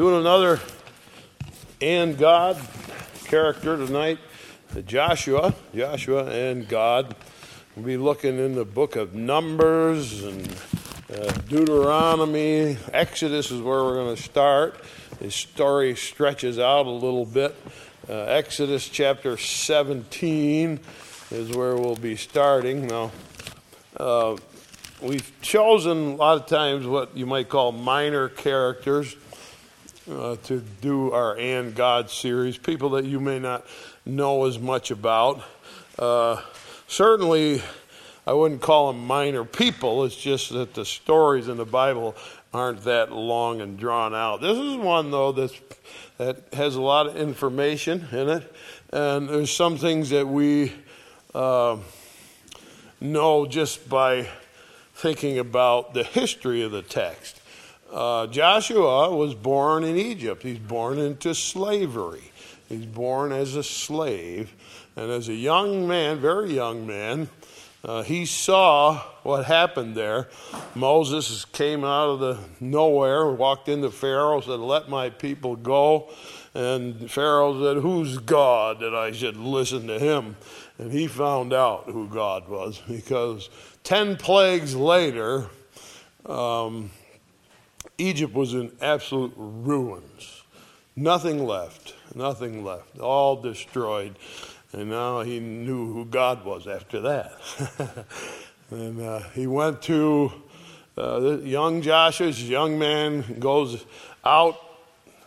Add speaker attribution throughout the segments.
Speaker 1: Doing another and God character tonight, Joshua, Joshua and God. We'll be looking in the book of Numbers and uh, Deuteronomy. Exodus is where we're going to start. The story stretches out a little bit. Uh, Exodus chapter 17 is where we'll be starting. Now, uh, we've chosen a lot of times what you might call minor characters uh, to do our And God series, people that you may not know as much about. Uh, certainly, I wouldn't call them minor people, it's just that the stories in the Bible aren't that long and drawn out. This is one, though, that's, that has a lot of information in it, and there's some things that we uh, know just by thinking about the history of the text. Uh, Joshua was born in Egypt. He's born into slavery. He's born as a slave. And as a young man, very young man, uh, he saw what happened there. Moses came out of the nowhere, walked into Pharaoh, said, Let my people go. And Pharaoh said, Who's God that I should listen to him? And he found out who God was because 10 plagues later, um, Egypt was in absolute ruins. Nothing left. Nothing left. All destroyed. And now he knew who God was after that. and uh, he went to uh, young Joshua's young man goes out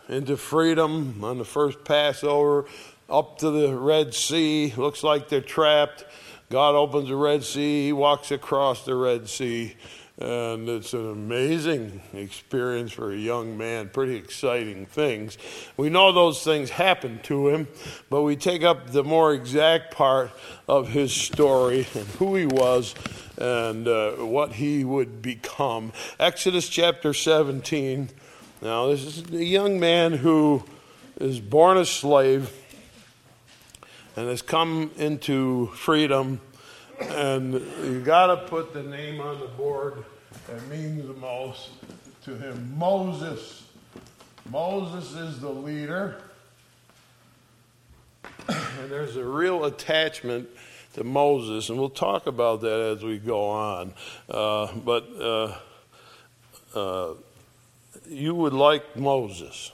Speaker 1: into freedom on the first Passover, up to the Red Sea. Looks like they're trapped. God opens the Red Sea, he walks across the Red Sea, and it's an amazing experience for a young man. Pretty exciting things. We know those things happened to him, but we take up the more exact part of his story and who he was and uh, what he would become. Exodus chapter 17. Now, this is a young man who is born a slave and has come into freedom. And you got to put the name on the board that means the most to him Moses. Moses is the leader. And there's a real attachment to Moses, and we'll talk about that as we go on. Uh, but uh, uh, you would like Moses.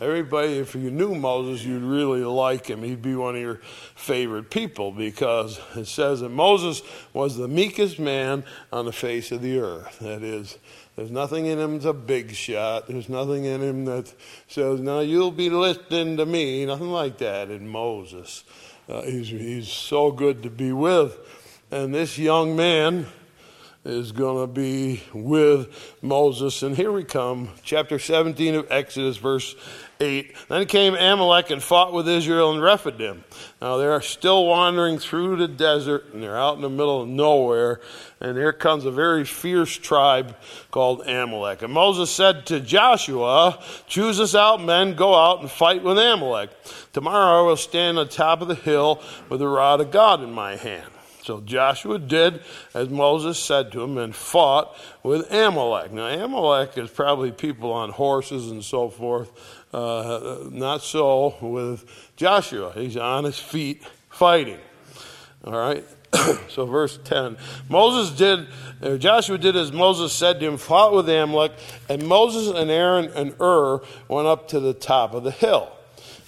Speaker 1: Everybody, if you knew Moses, you'd really like him. He'd be one of your favorite people because it says that Moses was the meekest man on the face of the earth. That is, there's nothing in him that's a big shot. There's nothing in him that says, now you'll be listening to me. Nothing like that in Moses. Uh, he's, he's so good to be with. And this young man is going to be with Moses. And here we come, chapter 17 of Exodus, verse 8. Then came Amalek and fought with Israel in Rephidim. Now they're still wandering through the desert and they're out in the middle of nowhere. And here comes a very fierce tribe called Amalek. And Moses said to Joshua, Choose us out men, go out and fight with Amalek. Tomorrow I will stand on top of the hill with the rod of God in my hand. So Joshua did as Moses said to him and fought with Amalek. Now, Amalek is probably people on horses and so forth. Uh, not so with Joshua. He's on his feet fighting. All right. so verse 10 moses did joshua did as moses said to him fought with amalek and moses and aaron and Hur went up to the top of the hill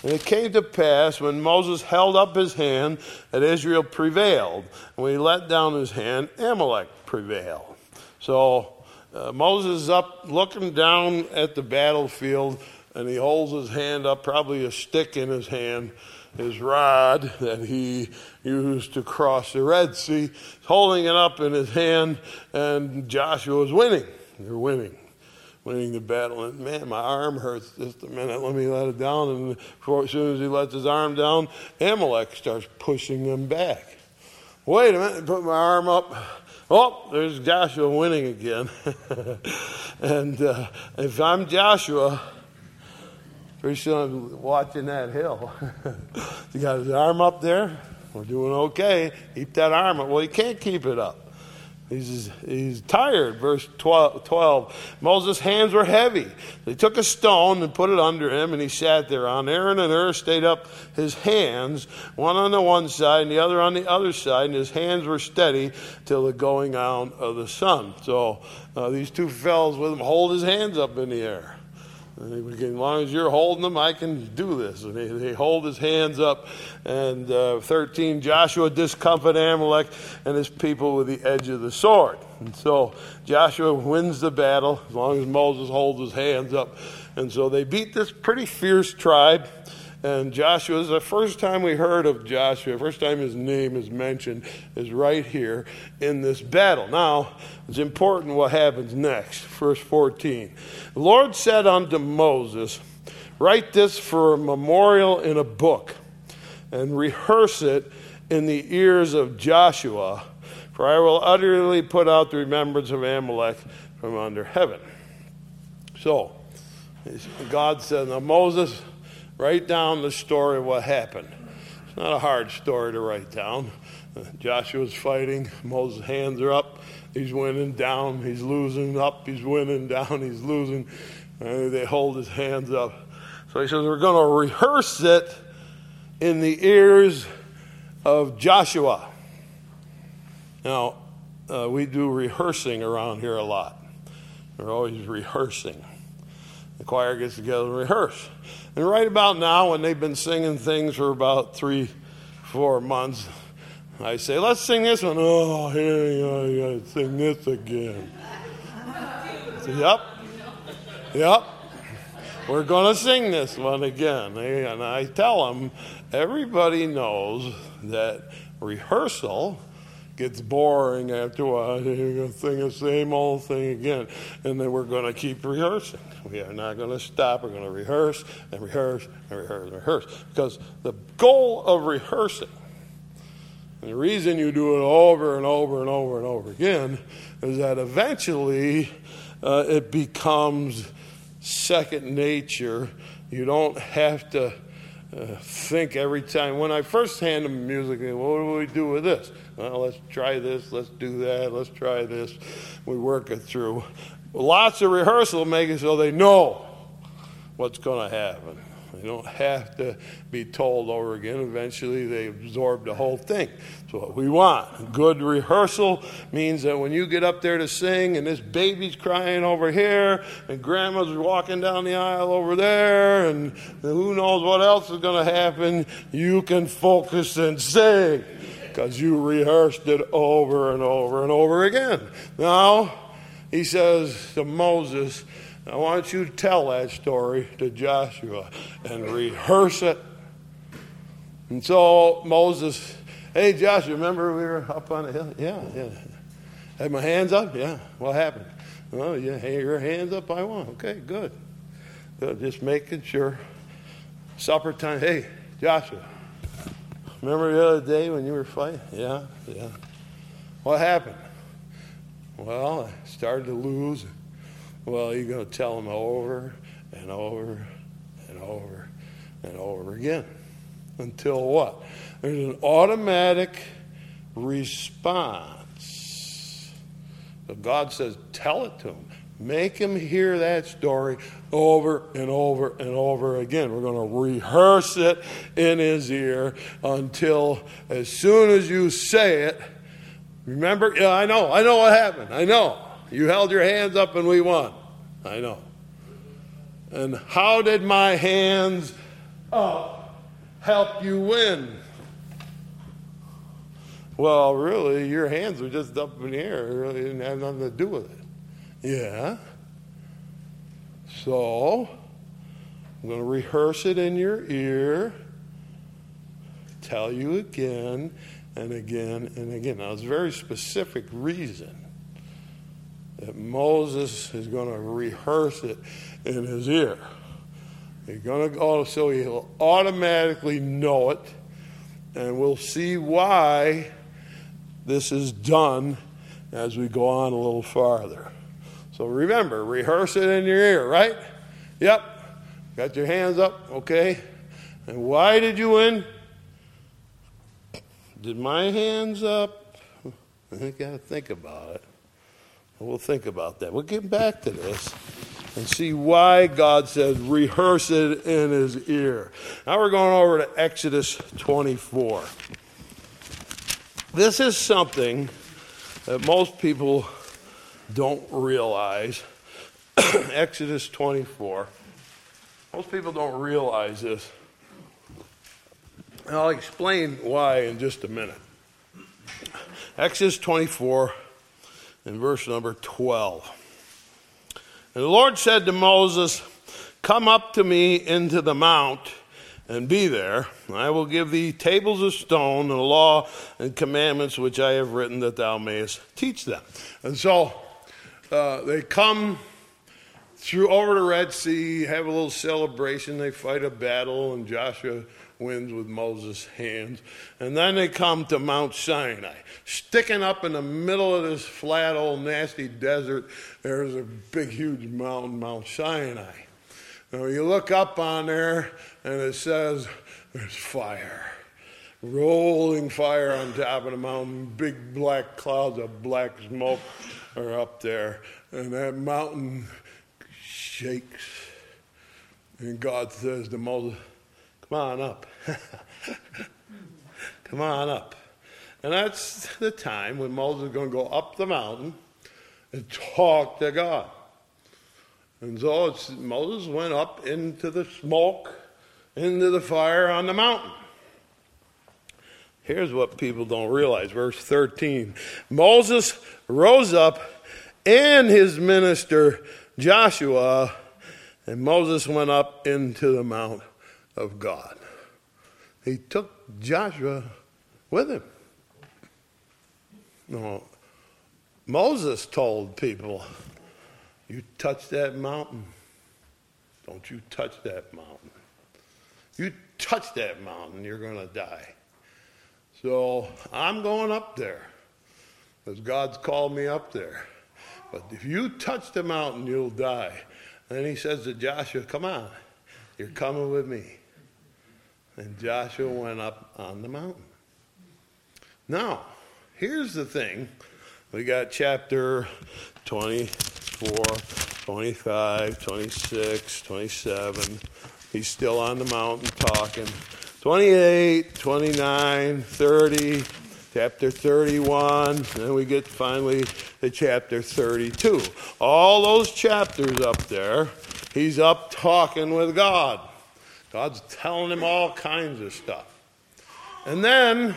Speaker 1: and it came to pass when moses held up his hand that israel prevailed and when he let down his hand amalek prevailed so uh, moses is up looking down at the battlefield and he holds his hand up, probably a stick in his hand, his rod that he used to cross the Red Sea, He's holding it up in his hand, and Joshua is winning. They're winning, winning the battle. And man, my arm hurts just a minute. Let me let it down. And as soon as he lets his arm down, Amalek starts pushing them back. Wait a minute, put my arm up. Oh, there's Joshua winning again. and uh, if I'm Joshua, Pretty soon watching that hill. he got his arm up there. We're doing okay. Keep that arm up. Well, he can't keep it up. He's, he's tired. Verse 12, 12, Moses' hands were heavy. They took a stone and put it under him, and he sat there on. Aaron and Hur stayed up his hands, one on the one side and the other on the other side, and his hands were steady till the going out of the sun. So uh, these two fellows with him hold his hands up in the air. As long as you're holding them, I can do this. And he, he hold his hands up. And uh, 13, Joshua discomfited Amalek and his people with the edge of the sword. And so Joshua wins the battle as long as Moses holds his hands up. And so they beat this pretty fierce tribe. And Joshua is the first time we heard of Joshua, first time his name is mentioned, is right here in this battle. Now, it's important what happens next. Verse 14. The Lord said unto Moses, Write this for a memorial in a book, and rehearse it in the ears of Joshua, for I will utterly put out the remembrance of Amalek from under heaven. So, God said, Now, Moses, Write down the story of what happened. It's not a hard story to write down. Joshua's fighting, Moses' hands are up, he's winning down, he's losing up, he's winning down, he's losing. And they hold his hands up. So he says, We're going to rehearse it in the ears of Joshua. Now, uh, we do rehearsing around here a lot. We're always rehearsing. The choir gets together and rehearse. And right about now, when they've been singing things for about three, four months, I say, let's sing this one. Oh, here you gotta sing this again. Say, yep, yep. We're going to sing this one again. And I tell them, everybody knows that rehearsal gets boring after a while. You're going to sing the same old thing again. And then we're going to keep rehearsing. We are not going to stop. We're going to rehearse and rehearse and rehearse and rehearse. Because the goal of rehearsing, the reason you do it over and over and over and over again, is that eventually uh, it becomes second nature. You don't have to think every time. When I first hand them music, what do we do with this? Well, let's try this, let's do that, let's try this. We work it through. Lots of rehearsal make it so they know what's going to happen. They don't have to be told over again. Eventually, they absorb the whole thing. That's what we want. Good rehearsal means that when you get up there to sing and this baby's crying over here and grandma's walking down the aisle over there and who knows what else is going to happen, you can focus and sing because you rehearsed it over and over and over again. Now, he says to Moses, I want you to tell that story to Joshua and rehearse it. And so Moses, hey Joshua, remember we were up on the hill? Yeah, yeah. Had my hands up? Yeah. What happened? Well, yeah, hey, your hands up, I want. Okay, good. good. Just making sure. Supper time. Hey, Joshua, remember the other day when you were fighting? Yeah, yeah. What happened? Well, I started to lose. Well, you're going to tell them over and over and over and over again. Until what? There's an automatic response. But God says, tell it to them. Make him hear that story over and over and over again. We're going to rehearse it in his ear until as soon as you say it, remember, yeah, I know, I know what happened. I know. You held your hands up and we won. I know. And how did my hands up help you win? Well, really, your hands were just up in the air. It really didn't have nothing to do with it. Yeah. So, I'm going to rehearse it in your ear, tell you again and again and again. Now, it's a very specific reason that Moses is going to rehearse it in his ear. He's going to go so he'll automatically know it, and we'll see why this is done as we go on a little farther. So remember, rehearse it in your ear, right? Yep. Got your hands up, okay? And why did you win? Did my hands up? I got to think about it. We'll think about that. We'll get back to this and see why God says, rehearse it in his ear. Now we're going over to Exodus 24. This is something that most people don't realize. Exodus 24. Most people don't realize this. And I'll explain why in just a minute. Exodus 24 and verse number 12. And the Lord said to Moses, Come up to me into the mount and be there. I will give thee tables of stone and the law and commandments which I have written that thou mayest teach them. And so uh, they come through over the Red Sea, have a little celebration. They fight a battle, and Joshua wins with Moses' hands. And then they come to Mount Sinai. Sticking up in the middle of this flat, old, nasty desert, there's a big, huge mountain, Mount Sinai. Now you look up on there, and it says there's fire. Rolling fire on top of the mountain, big black clouds of black smoke are up there. And that mountain shakes. And God says to Moses, Come on up. Come on up. And that's the time when Moses is going to go up the mountain and talk to God. And so Moses went up into the smoke, into the fire on the mountain. Here's what people don't realize. Verse 13 Moses rose up and his minister Joshua, and Moses went up into the mount of God. He took Joshua with him. No, Moses told people, You touch that mountain. Don't you touch that mountain. You touch that mountain, you're going to die. So I'm going up there because God's called me up there. But if you touch the mountain, you'll die. And he says to Joshua, Come on, you're coming with me. And Joshua went up on the mountain. Now, here's the thing we got chapter 24, 25, 26, 27. He's still on the mountain talking. 28, 29, 30, chapter 31, and we get finally to chapter 32. All those chapters up there, he's up talking with God. God's telling him all kinds of stuff. And then,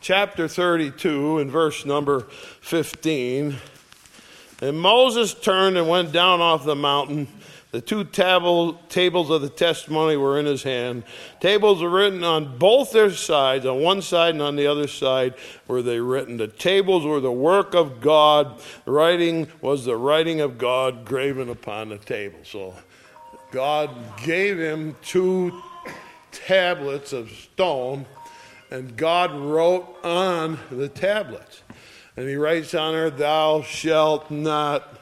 Speaker 1: chapter 32, in verse number 15, and Moses turned and went down off the mountain the two table, tables of the testimony were in his hand. Tables were written on both their sides, on one side and on the other side were they written. The tables were the work of God. The writing was the writing of God graven upon the table. So God gave him two tablets of stone, and God wrote on the tablets. And he writes on there, Thou shalt not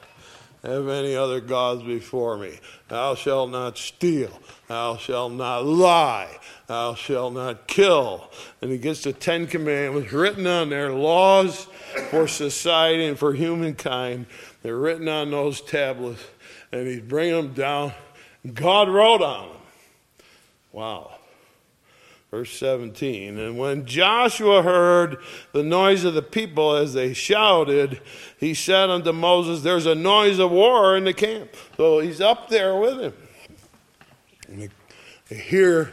Speaker 1: have any other gods before me. Thou shalt not steal. Thou shalt not lie. Thou shalt not kill. And he gets the Ten Commandments written on there, laws for society and for humankind. They're written on those tablets, and he's bringing them down. God wrote on them. Wow. Verse 17 And when Joshua heard the noise of the people as they shouted, he said unto Moses, There's a noise of war in the camp. So he's up there with him. And they hear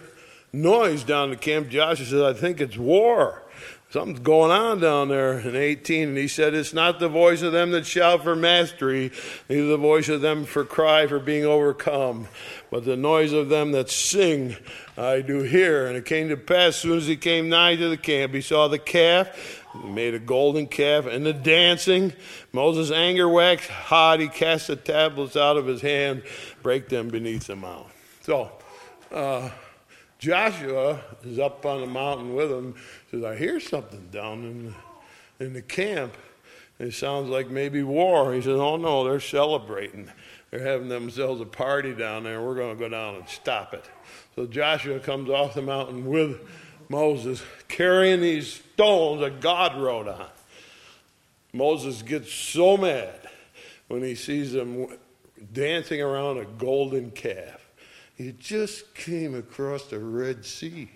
Speaker 1: noise down the camp. Joshua says, I think it's war. Something's going on down there in 18. And he said, It's not the voice of them that shout for mastery, neither the voice of them for cry for being overcome, but the noise of them that sing I do hear. And it came to pass, as soon as he came nigh to the camp, he saw the calf, made a golden calf, and the dancing. Moses' anger waxed hot. He cast the tablets out of his hand, break them beneath the mount. So, uh, Joshua is up on the mountain with him. He says, I hear something down in the, in the camp. It sounds like maybe war. He says, Oh no, they're celebrating. They're having themselves a party down there. We're going to go down and stop it. So Joshua comes off the mountain with Moses, carrying these stones that God wrote on. Moses gets so mad. when he sees them dancing around a golden calf. You just came across the Red Sea.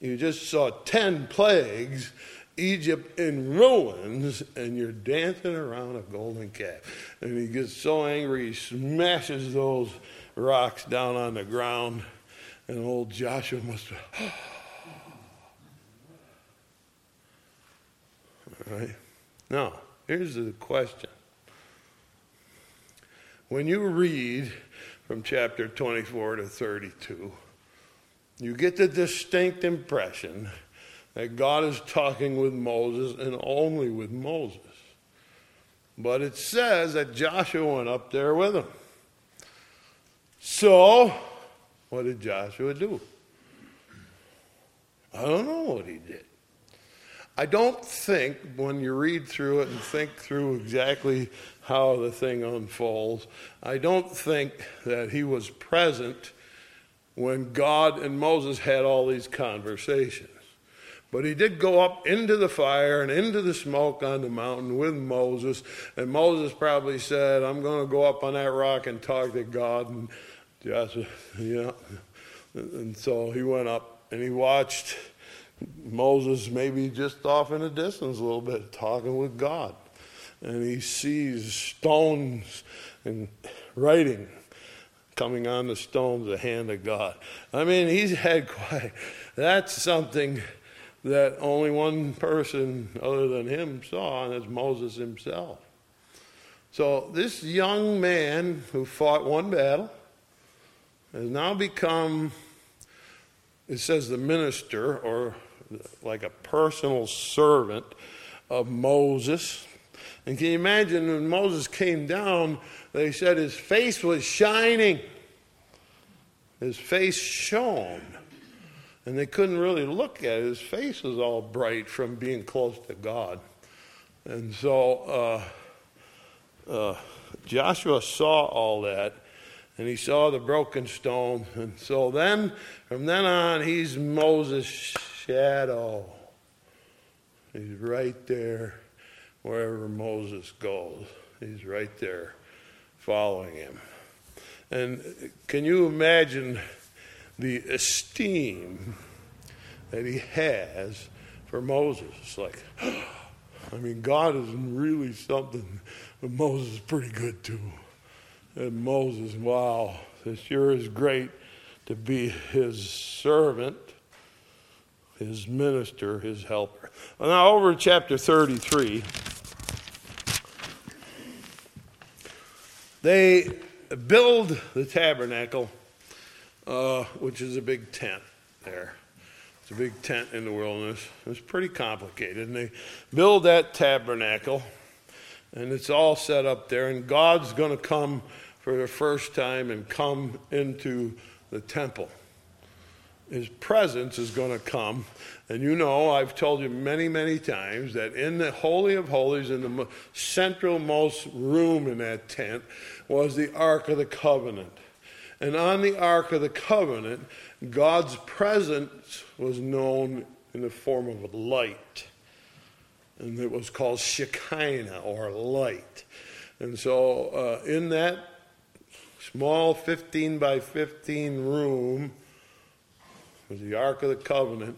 Speaker 1: You just saw 10 plagues, Egypt in ruins, and you're dancing around a golden calf. And he gets so angry, he smashes those rocks down on the ground. And old Joshua must have. All right? Now, here's the question. When you read from chapter 24 to 32, you get the distinct impression that God is talking with Moses and only with Moses. But it says that Joshua went up there with him. So, what did Joshua do? I don't know what he did. I don't think when you read through it and think through exactly how the thing unfolds, I don't think that he was present when God and Moses had all these conversations. But he did go up into the fire and into the smoke on the mountain with Moses. And Moses probably said, I'm going to go up on that rock and talk to God. And Joshua, yeah. And so he went up and he watched Moses maybe just off in the distance a little bit, talking with God. And he sees stones and writing coming on the stones, the hand of God. I mean, he's had quite, that's something that only one person other than him saw, and it's Moses himself. So this young man who fought one battle has now become, it says, the minister or like a personal servant of Moses. And can you imagine when Moses came down, they said his face was shining. His face shone. And they couldn't really look at it. His face was all bright from being close to God. And so uh, uh, Joshua saw all that and he saw the broken stone. And so then, from then on, he's Moses' shadow. He's right there wherever Moses goes. He's right there following him. And can you imagine the esteem that he has for Moses? It's like, I mean, God is really something, but Moses is pretty good too. And Moses, wow, it sure is great to be his servant, his minister, his helper. Now, over in chapter 33, they build the tabernacle, uh, which is a big tent there. It's a big tent in the wilderness. It's pretty complicated. And they build that tabernacle, and it's all set up there, and God's going to come for the first time and come into the temple. His presence is going to come. And you know, I've told you many, many times that in the Holy of Holies, in the centralmost room in that tent, was the Ark of the Covenant. And on the Ark of the Covenant, God's presence was known in the form of light. And it was called Shekinah, or light. And so uh, in that small 15 by 15 room was the Ark of the Covenant.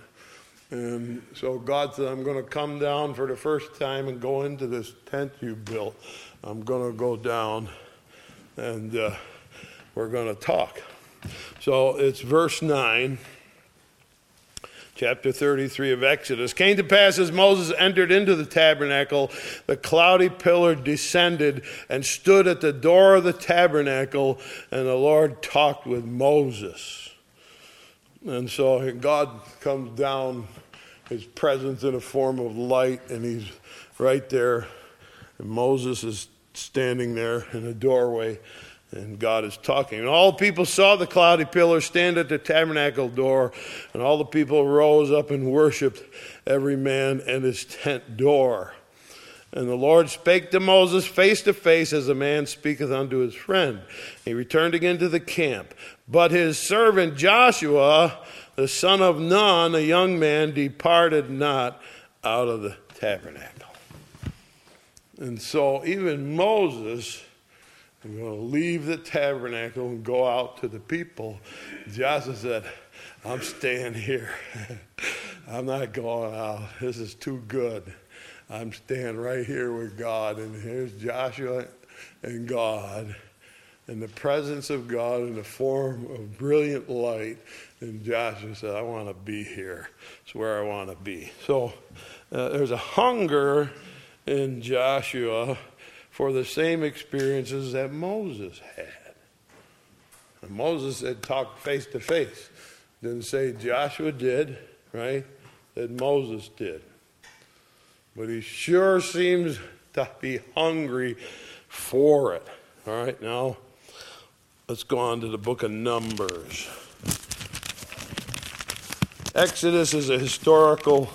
Speaker 1: And so God said, I'm going to come down for the first time and go into this tent you built. I'm going to go down and uh, we're going to talk. So it's verse 9 chapter 33 of Exodus. Came to pass as Moses entered into the tabernacle, the cloudy pillar descended and stood at the door of the tabernacle, and the Lord talked with Moses. And so God comes down, his presence in a form of light, and he's right there. And Moses is standing there in a doorway and God is talking. And all the people saw the cloudy pillar stand at the tabernacle door, and all the people rose up and worshiped every man at his tent door. And the Lord spake to Moses face to face as a man speaketh unto his friend. He returned again to the camp. But his servant Joshua, the son of Nun, a young man, departed not out of the tabernacle. And so even Moses, I'm going to leave the tabernacle and go out to the people. Joshua said, I'm staying here. I'm not going out. This is too good. I'm standing right here with God. And here's Joshua and God in the presence of God in the form of brilliant light. And Joshua said, I want to be here. It's where I want to be. So uh, there's a hunger in Joshua for the same experiences that Moses had. And Moses had talked face to face. Didn't say Joshua did, right? That Moses did. But he sure seems to be hungry for it. All right, now let's go on to the book of Numbers. Exodus is a historical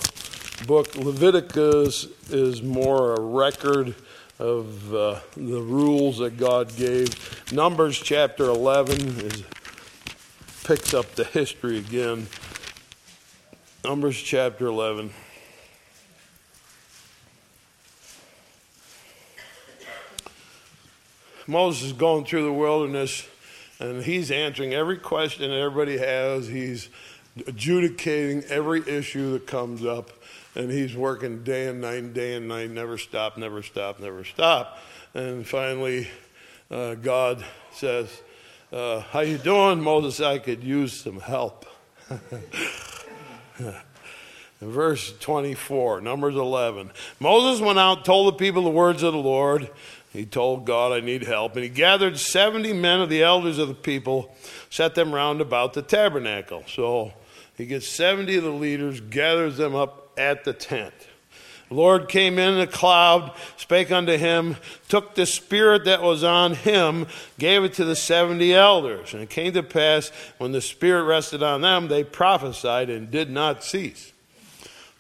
Speaker 1: book. Leviticus is more a record of uh, the rules that God gave. Numbers chapter 11 is, picks up the history again. Numbers chapter 11. Moses is going through the wilderness and he's answering every question everybody has. He's adjudicating every issue that comes up and he's working day and night, day and night, never stop, never stop, never stop. And finally, uh, God says, uh, "How you doing, Moses? I could use some help." Verse 24, Numbers 11. Moses went out, told the people the words of the Lord. He told God, I need help. And he gathered 70 men of the elders of the people, set them round about the tabernacle. So he gets 70 of the leaders, gathers them up at the tent. The Lord came in a cloud, spake unto him, took the spirit that was on him, gave it to the 70 elders. And it came to pass, when the spirit rested on them, they prophesied and did not cease.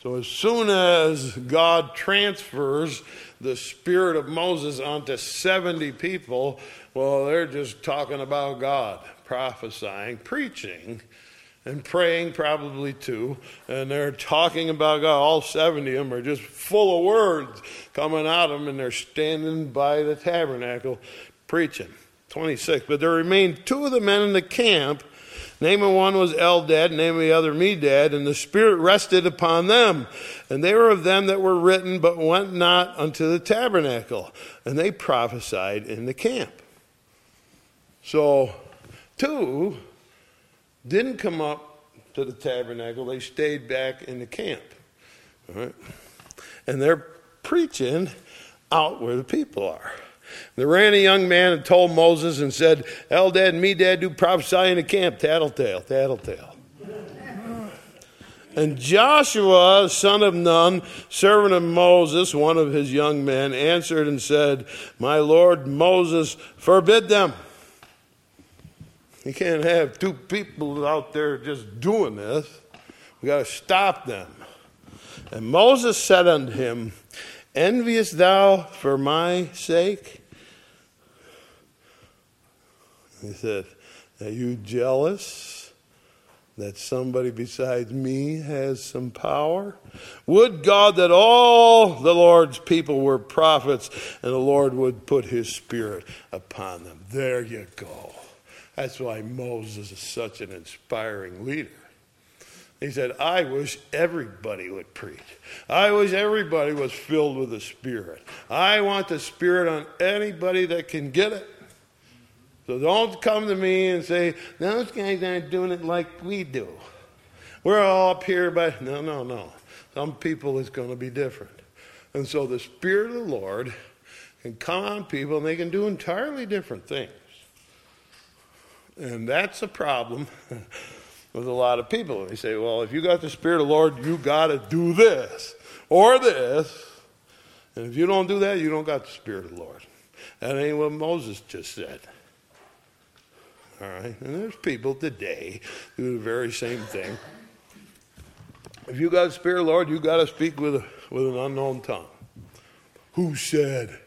Speaker 1: So as soon as God transfers the spirit of Moses onto 70 people, well, they're just talking about God, prophesying, preaching and praying probably too. And they're talking about God. All 70 of them are just full of words coming out of them, and they're standing by the tabernacle preaching. 26. But there remained two of the men in the camp. Name of one was Eldad, name of the other Medad, and the Spirit rested upon them. And they were of them that were written, but went not unto the tabernacle. And they prophesied in the camp. So, two didn't come up to the tabernacle, they stayed back in the camp. All right? And they're preaching out where the people are. There ran a young man and told Moses and said, Eldad and Medad do prophesy in the camp. Tattletale, tattletale. And Joshua, son of Nun, servant of Moses, one of his young men, answered and said, My Lord Moses, forbid them. You can't have two people out there just doing this. We got to stop them. And Moses said unto him, Envious thou for my sake? He said, Are you jealous that somebody besides me has some power? Would God that all the Lord's people were prophets and the Lord would put his spirit upon them. There you go. That's why Moses is such an inspiring leader. He said, I wish everybody would preach. I wish everybody was filled with the Spirit. I want the Spirit on anybody that can get it. So don't come to me and say, those guys aren't doing it like we do. We're all up here, but no, no, no. Some people is going to be different. And so the Spirit of the Lord can come on people and they can do entirely different things. And that's a problem with a lot of people. They say, well, if you got the Spirit of the Lord, you got to do this or this. And if you don't do that, you don't got the Spirit of the Lord. That ain't what Moses just said. All right? And there's people today do the very same thing. If you got the Spirit Lord, you got to speak with, a, with an unknown tongue. Who said?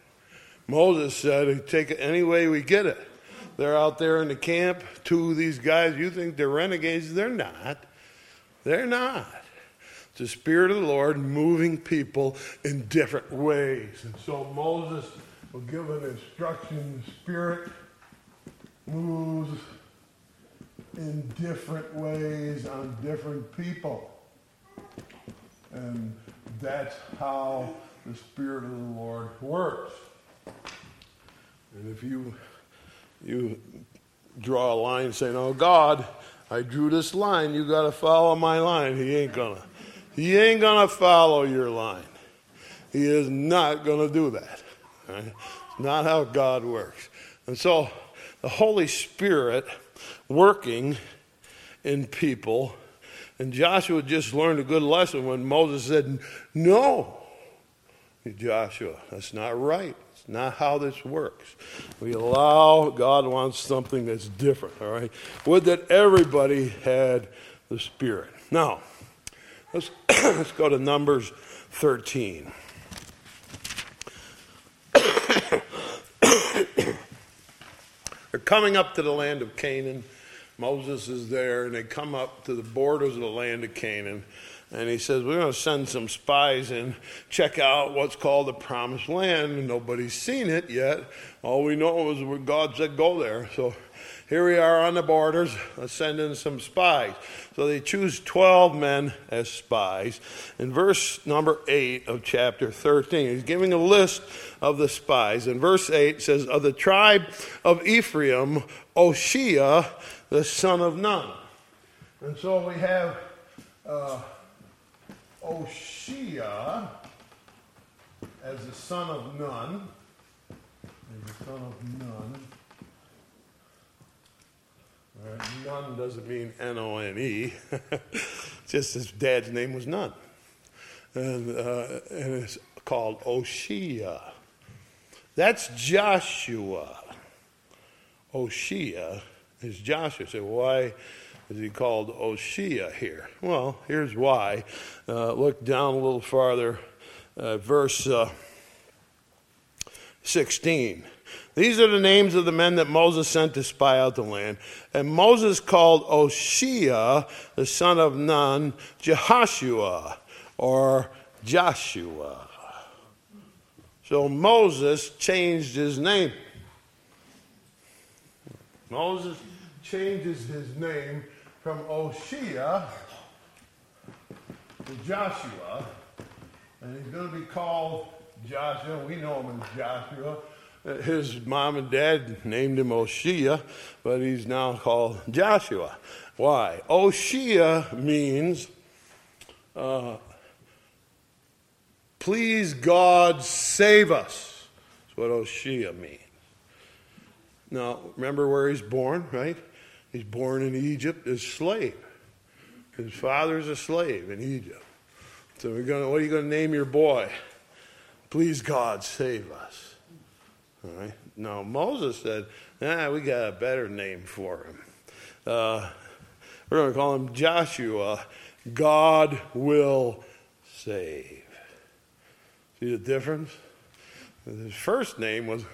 Speaker 1: Moses said, take it any way we get it. They're out there in the camp. Two of these guys, you think they're renegades. They're not. They're not. It's the Spirit of the Lord moving people in different ways. And so Moses will give an instruction. The Spirit moves in different ways on different people. And that's how the Spirit of the Lord works. And if you you draw a line saying, "Oh God, I drew this line. You got to follow my line," He ain't gonna. He ain't gonna follow your line. He is not gonna do that. Right? It's not how God works. And so, the Holy Spirit working in people. And Joshua just learned a good lesson when Moses said, No, Joshua, that's not right. It's not how this works. We allow, God wants something that's different, all right? Would that everybody had the Spirit. Now, let's, let's go to Numbers 13. They're coming up to the land of Canaan. Moses is there, and they come up to the borders of the land of Canaan. And he says, We're going to send some spies and check out what's called the promised land. Nobody's seen it yet. All we know is where God said, Go there. So here we are on the borders. Let's send in some spies. So they choose 12 men as spies. In verse number 8 of chapter 13, he's giving a list of the spies. In verse 8 says, Of the tribe of Ephraim, Oshea, the son of Nun. And so we have. Uh, Oshea as the son of Nun. As the son of Nun. Right, Nun doesn't mean N O N E. Just his dad's name was Nun. And, uh, and it's called Oshea. That's Joshua. Oshea is Joshua. So why is he called Oshea here? Well, here's why. Uh, look down a little farther, uh, verse uh, 16. These are the names of the men that Moses sent to spy out the land. And Moses called Oshea, the son of Nun, Jehoshua, or Joshua. So Moses changed his name. Moses changes his name from Oshea to Joshua, and he's going to be called Joshua. We know him as Joshua. His mom and dad named him Oshea, but he's now called Joshua. Why? Oshea means, uh, please God save us. That's what Oshea means. Now, remember where he's born, right? He's born in Egypt as slave. His father's a slave in Egypt. So we're gonna, What are you going to name your boy? Please God, save us. All right. Now Moses said, "Ah, we got a better name for him. Uh, we're going to call him Joshua. God will save." See the difference? His first name was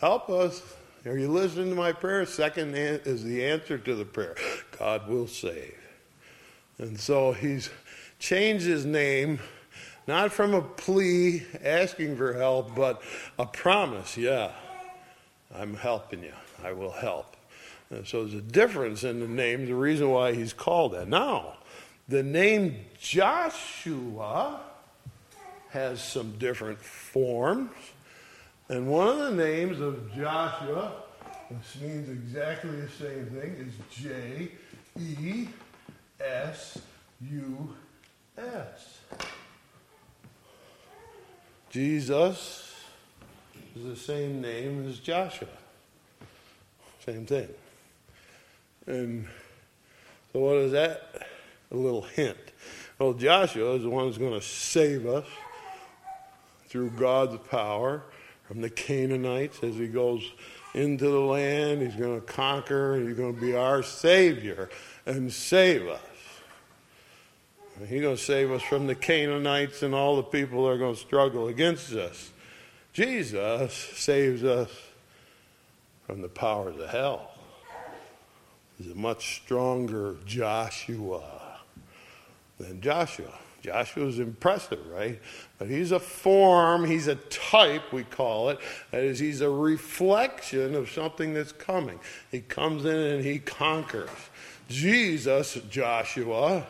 Speaker 1: "Help us." Are you listening to my prayer? Second is the answer to the prayer God will save. And so he's changed his name, not from a plea asking for help, but a promise. Yeah, I'm helping you. I will help. And so there's a difference in the name, the reason why he's called that. Now, the name Joshua has some different forms. And one of the names of Joshua, which means exactly the same thing, is J E S U S. Jesus is the same name as Joshua. Same thing. And so, what is that? A little hint. Well, Joshua is the one who's going to save us through God's power from the Canaanites as he goes into the land. He's going to conquer. He's going to be our Savior and save us. He's going to save us from the Canaanites and all the people that are going to struggle against us. Jesus saves us from the powers of hell. He's a much stronger Joshua. than Joshua. Joshua's impressive, right? But he's a form, he's a type, we call it. That is, he's a reflection of something that's coming. He comes in and he conquers. Jesus, Joshua,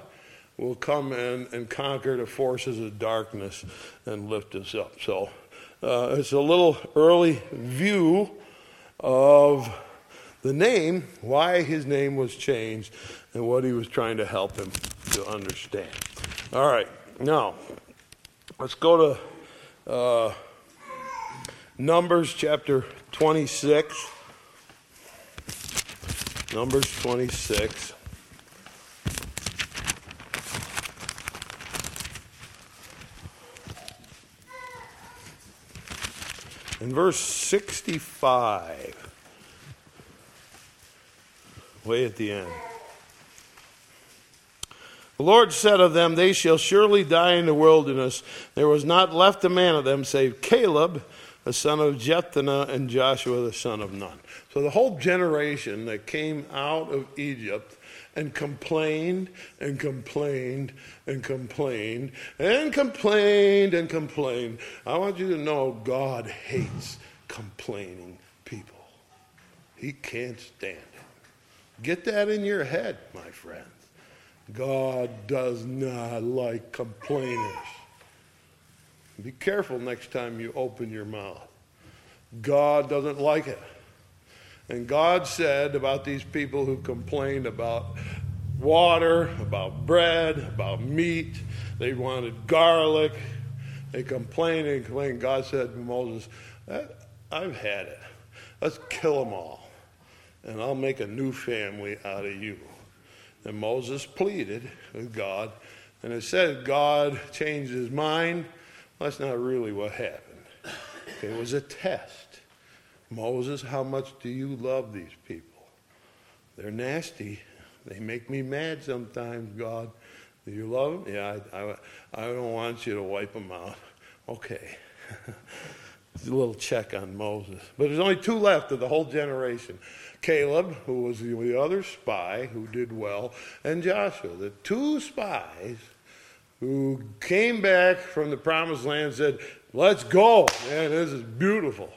Speaker 1: will come in and conquer the forces of darkness and lift us up. So uh, it's a little early view of the name, why his name was changed, and what he was trying to help him to understand. All right, now let's go to uh, Numbers chapter 26. Numbers 26. In verse 65, way at the end. The Lord said of them, They shall surely die in the wilderness. There was not left a man of them save Caleb, the son of Jephunneh, and Joshua, the son of Nun. So the whole generation that came out of Egypt and complained and complained and complained and complained and complained. I want you to know God hates complaining people. He can't stand it. Get that in your head, my friend. God does not like complainers. Be careful next time you open your mouth. God doesn't like it. And God said about these people who complained about water, about bread, about meat, they wanted garlic, they complained and complained. God said to Moses, eh, I've had it. Let's kill them all, and I'll make a new family out of you. And Moses pleaded with God. And it said God changed his mind. That's not really what happened. It was a test. Moses, how much do you love these people? They're nasty. They make me mad sometimes, God. Do you love them? Yeah, I, I, I don't want you to wipe them out. Okay. it's a little check on Moses. But there's only two left of the whole generation. Caleb, who was the other spy who did well, and Joshua, the two spies who came back from the promised land and said, Let's go. Man, this is beautiful.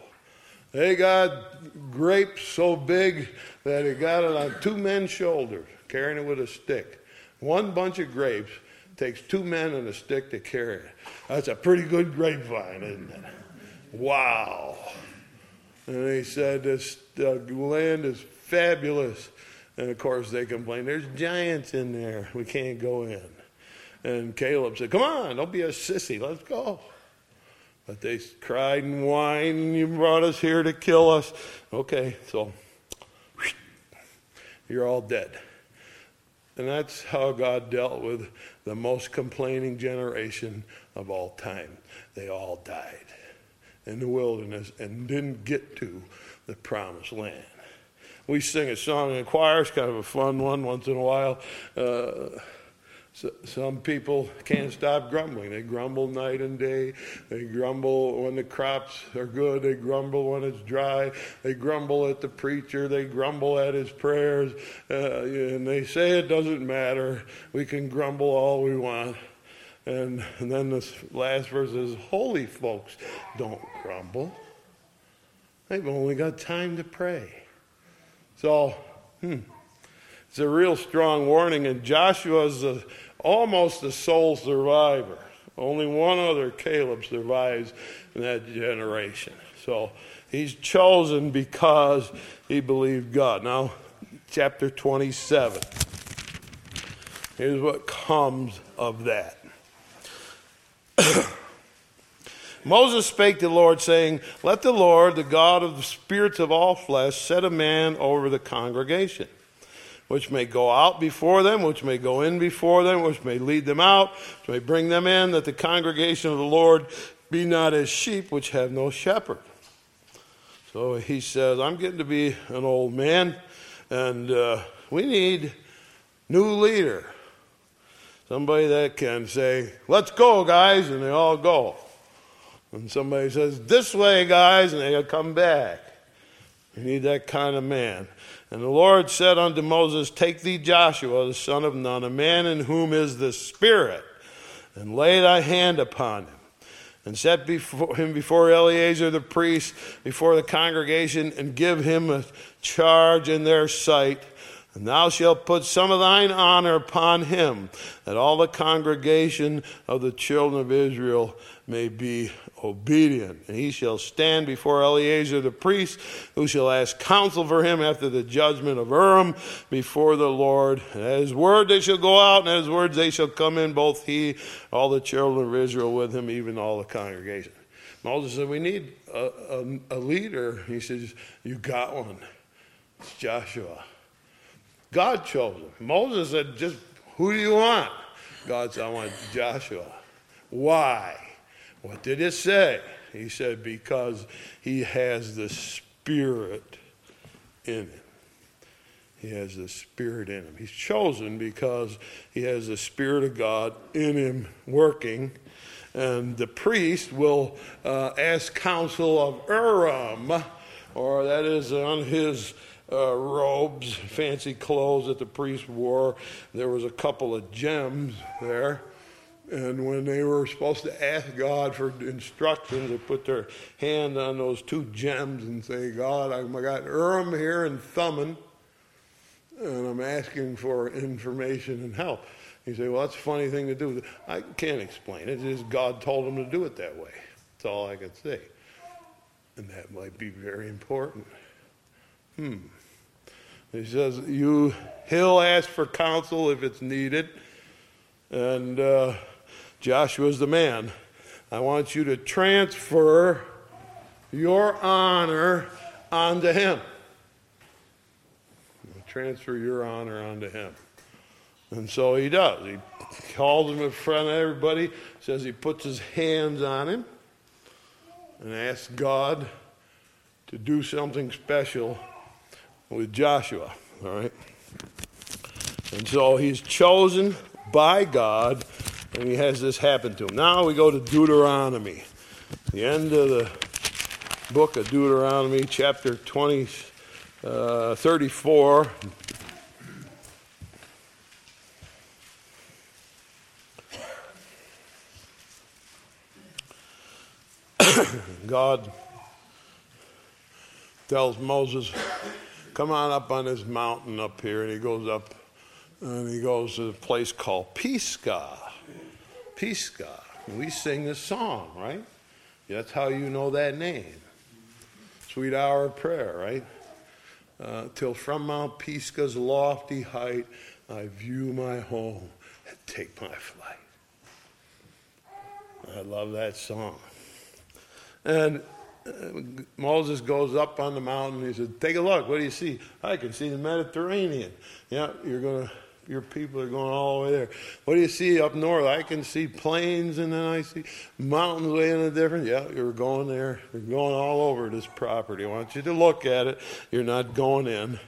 Speaker 1: They got grapes so big that it got it on two men's shoulders, carrying it with a stick. One bunch of grapes takes two men and a stick to carry it. That's a pretty good grapevine, isn't it? Wow. And he said, This uh, land is fabulous. And of course, they complain, There's giants in there. We can't go in. And Caleb said, Come on, don't be a sissy. Let's go. But they cried and whined, You brought us here to kill us. Okay, so you're all dead. And that's how God dealt with the most complaining generation of all time. They all died in the wilderness and didn't get to the promised land. We sing a song in choir, it's kind of a fun one once in a while. Uh, so, some people can't stop grumbling. They grumble night and day. They grumble when the crops are good. They grumble when it's dry. They grumble at the preacher. They grumble at his prayers. Uh, and they say it doesn't matter. We can grumble all we want. And, and then this last verse is Holy folks don't grumble. They've only got time to pray. So, hmm, it's a real strong warning. And Joshua's a, almost the sole survivor. Only one other Caleb survives in that generation. So he's chosen because he believed God. Now, chapter 27. Here's what comes of that. Moses spake to the Lord, saying, Let the Lord, the God of the spirits of all flesh, set a man over the congregation, which may go out before them, which may go in before them, which may lead them out, which may bring them in, that the congregation of the Lord be not as sheep which have no shepherd. So he says, I'm getting to be an old man, and uh, we need new leader. Somebody that can say, let's go, guys, and they all go. And somebody says, this way, guys, and they come back. You need that kind of man. And the Lord said unto Moses, Take thee Joshua, the son of Nun, a man in whom is the Spirit, and lay thy hand upon him, and set before him before Eleazar the priest, before the congregation, and give him a charge in their sight. And thou shalt put some of thine honor upon him, that all the congregation of the children of Israel may be obedient. And he shall stand before Eleazar the priest, who shall ask counsel for him after the judgment of Urim before the Lord. And at his word they shall go out, and at his words they shall come in, both he, all the children of Israel with him, even all the congregation. Moses said, We need a, a, a leader. He says, You got one. It's Joshua. God chose him. Moses said, Just who do you want? God said, I want Joshua. Why? What did it say? He said, Because he has the Spirit in him. He has the Spirit in him. He's chosen because he has the Spirit of God in him working. And the priest will uh, ask counsel of Urim, or that is on his uh, robes, fancy clothes that the priest wore. There was a couple of gems there. And when they were supposed to ask God for instructions, they put their hand on those two gems and say, God, I've got Urim here and Thummim, and I'm asking for information and help. You say, well, that's a funny thing to do. I can't explain it. It's just God told him to do it that way. That's all I can say. And that might be very important. Hmm. He says, you, he'll ask for counsel if it's needed. And, uh, Joshua's the man. I want you to transfer your honor onto him. Transfer your honor onto him. And so he does. He calls him in front of everybody, says he puts his hands on him, and asks God to do something special with Joshua. All right? And so he's chosen by God and he has this happen to him. Now we go to Deuteronomy, the end of the book of Deuteronomy, chapter 20, uh, 34. God tells Moses, Come on up on this mountain up here. And he goes up and he goes to a place called Pisgah. Pisgah. We sing this song, right? That's how you know that name. Sweet hour of prayer, right? Uh, Till from Mount Pisgah's lofty height I view my home and take my flight. I love that song. And uh, Moses goes up on the mountain. He said, Take a look. What do you see? I can see the Mediterranean. Yeah, you're going to your people are going all the way there. What do you see up north? I can see plains and then I see mountains way in a different. Yeah, you're going there. You're going all over this property. I want you to look at it. You're not going in.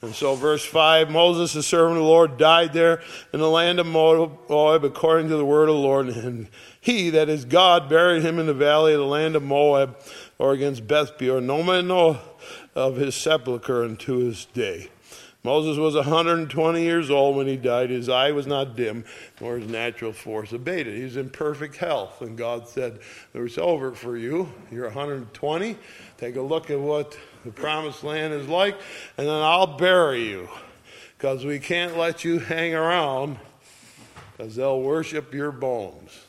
Speaker 1: And so, verse 5 Moses, the servant of the Lord, died there in the land of Moab according to the word of the Lord. And he, that is God, buried him in the valley of the land of Moab or against Beth Peor. No man know of his sepulchre unto his day. Moses was 120 years old when he died. His eye was not dim, nor his natural force abated. He was in perfect health. And God said, It's over for you. You're 120. Take a look at what the promised land is like, and then I'll bury you. Because we can't let you hang around, because they'll worship your bones.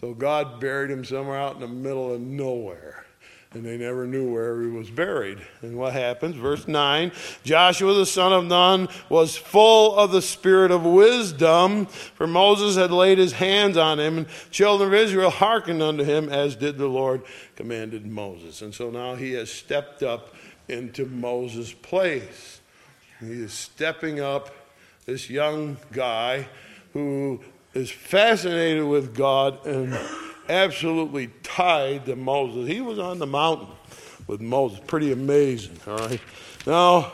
Speaker 1: So God buried him somewhere out in the middle of nowhere and they never knew where he was buried. And what happens? Verse 9 Joshua the son of Nun was full of the spirit of wisdom, for Moses had laid his hands on him, and children of Israel hearkened unto him, as did the Lord commanded Moses. And so now he has stepped up into Moses' place. He is stepping up, this young guy who is fascinated with God and absolutely tied to Moses. He was on the mountain with Moses. Pretty amazing, all right? Now,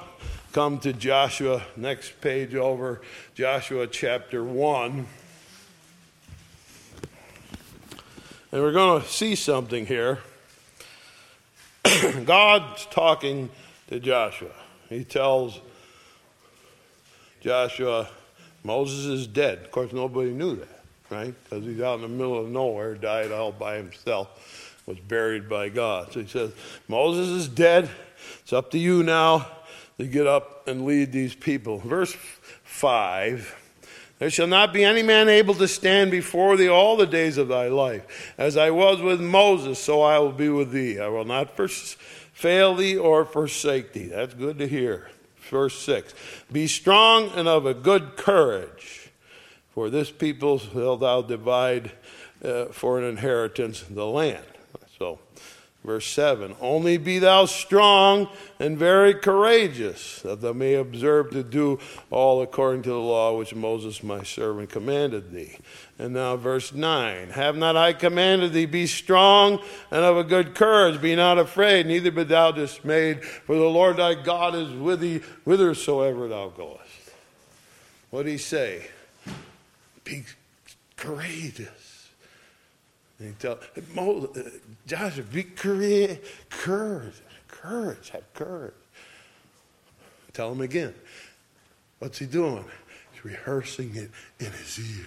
Speaker 1: come to Joshua, next page over, Joshua chapter 1. And we're going to see something here. God's talking to Joshua. he tells Joshua, Moses is dead. Of course, nobody knew that, right? Because he's out in the middle of nowhere, died all by himself, was buried by God. So he says, Moses is dead. It's up to you now to get up and lead these people. Verse 5 There shall not be any man able to stand before thee all the days of thy life. As I was with Moses, so I will be with thee. I will not fail thee or forsake thee. That's good to hear verse 6 Be strong and of a good courage, for this people shall thou divide uh, for an inheritance the land. So, verse 7 Only be thou strong and very courageous, that thou may observe to do all according to the law which Moses my servant commanded thee. And now, verse 9 Have not I commanded thee, be strong and of a good courage, be not afraid, neither be thou dismayed, for the Lord thy God is with thee whithersoever thou goest. What did he say? Be courageous. And he tell uh, Joshua, be courage, courage, courage, have courage. Tell him again. What's he doing? He's rehearsing it in his ear.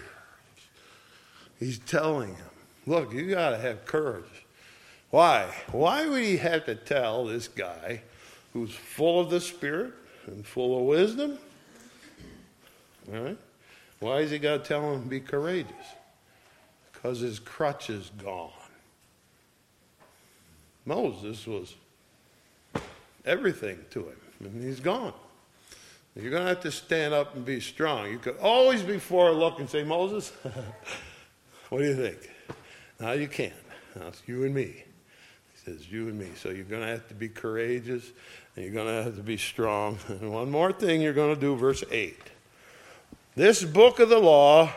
Speaker 1: He's telling him, look, you got to have courage. Why? Why would he have to tell this guy who's full of the Spirit and full of wisdom? All right? Why is he got to tell him to be courageous? Because his crutch is gone. Moses was everything to him, and he's gone. You're going to have to stand up and be strong. You could always before look and say, Moses, What do you think? Now you can't. Now it's you and me. He says, You and me. So you're going to have to be courageous and you're going to have to be strong. And one more thing you're going to do, verse 8. This book of the law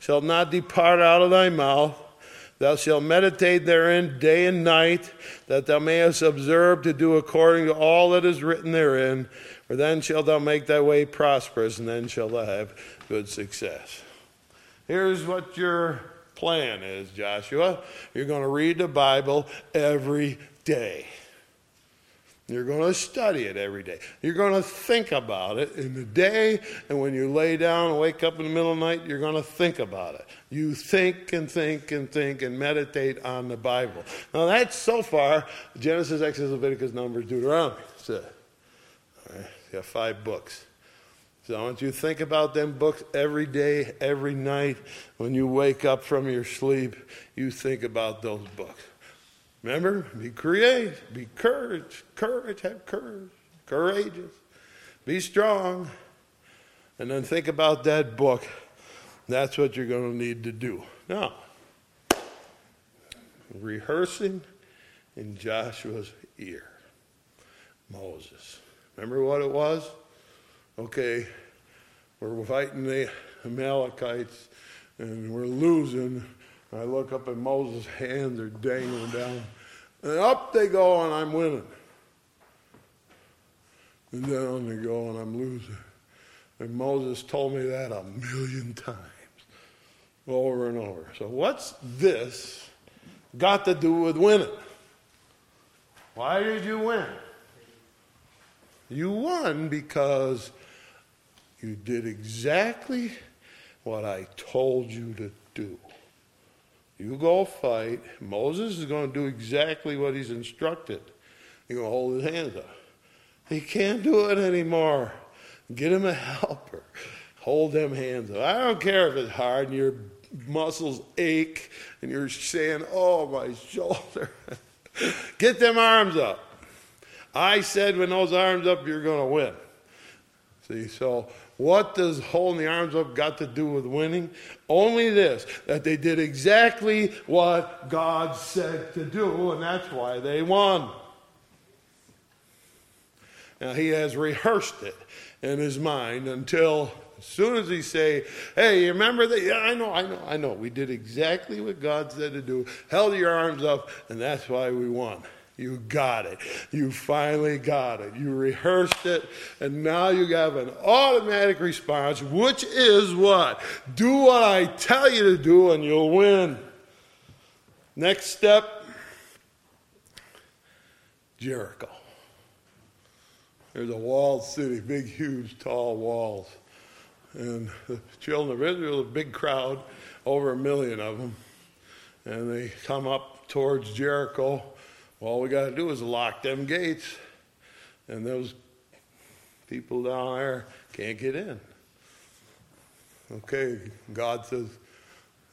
Speaker 1: shall not depart out of thy mouth. Thou shalt meditate therein day and night, that thou mayest observe to do according to all that is written therein. For then shalt thou make thy way prosperous, and then shalt thou have good success. Here's what you're plan is, Joshua. You're going to read the Bible every day. You're going to study it every day. You're going to think about it in the day, and when you lay down and wake up in the middle of the night, you're going to think about it. You think and think and think and meditate on the Bible. Now, that's so far Genesis, Exodus, Leviticus, Numbers, Deuteronomy. So, all right, you got five books. So I want you to think about them books every day, every night. When you wake up from your sleep, you think about those books. Remember, be creative, be courage, courage, have courage, courageous, be strong, and then think about that book. That's what you're going to need to do. Now, rehearsing in Joshua's ear. Moses. Remember what it was? okay, we're fighting the Amalekites and we're losing. I look up at Moses' hands are dangling down. And up they go, and I'm winning. And down they go, and I'm losing. And Moses told me that a million times, over and over. So, what's this got to do with winning? Why did you win? You won because you did exactly what I told you to do. You go fight. Moses is going to do exactly what he's instructed. He's going to hold his hands up. He can't do it anymore. Get him a helper. Hold them hands up. I don't care if it's hard and your muscles ache and you're saying, oh, my shoulder. Get them arms up. I said when those arms up, you're going to win. See, so what does holding the arms up got to do with winning? Only this that they did exactly what God said to do, and that's why they won. Now, he has rehearsed it in his mind until as soon as he say, "Hey, you remember that? Yeah, I know, I know, I know. We did exactly what God said to do. Held your arms up, and that's why we won." You got it. You finally got it. You rehearsed it, and now you have an automatic response, which is what? Do what I tell you to do, and you'll win. Next step Jericho. There's a walled city, big, huge, tall walls. And the children of Israel, a big crowd, over a million of them. And they come up towards Jericho. All we got to do is lock them gates. And those people down there can't get in. Okay, God says,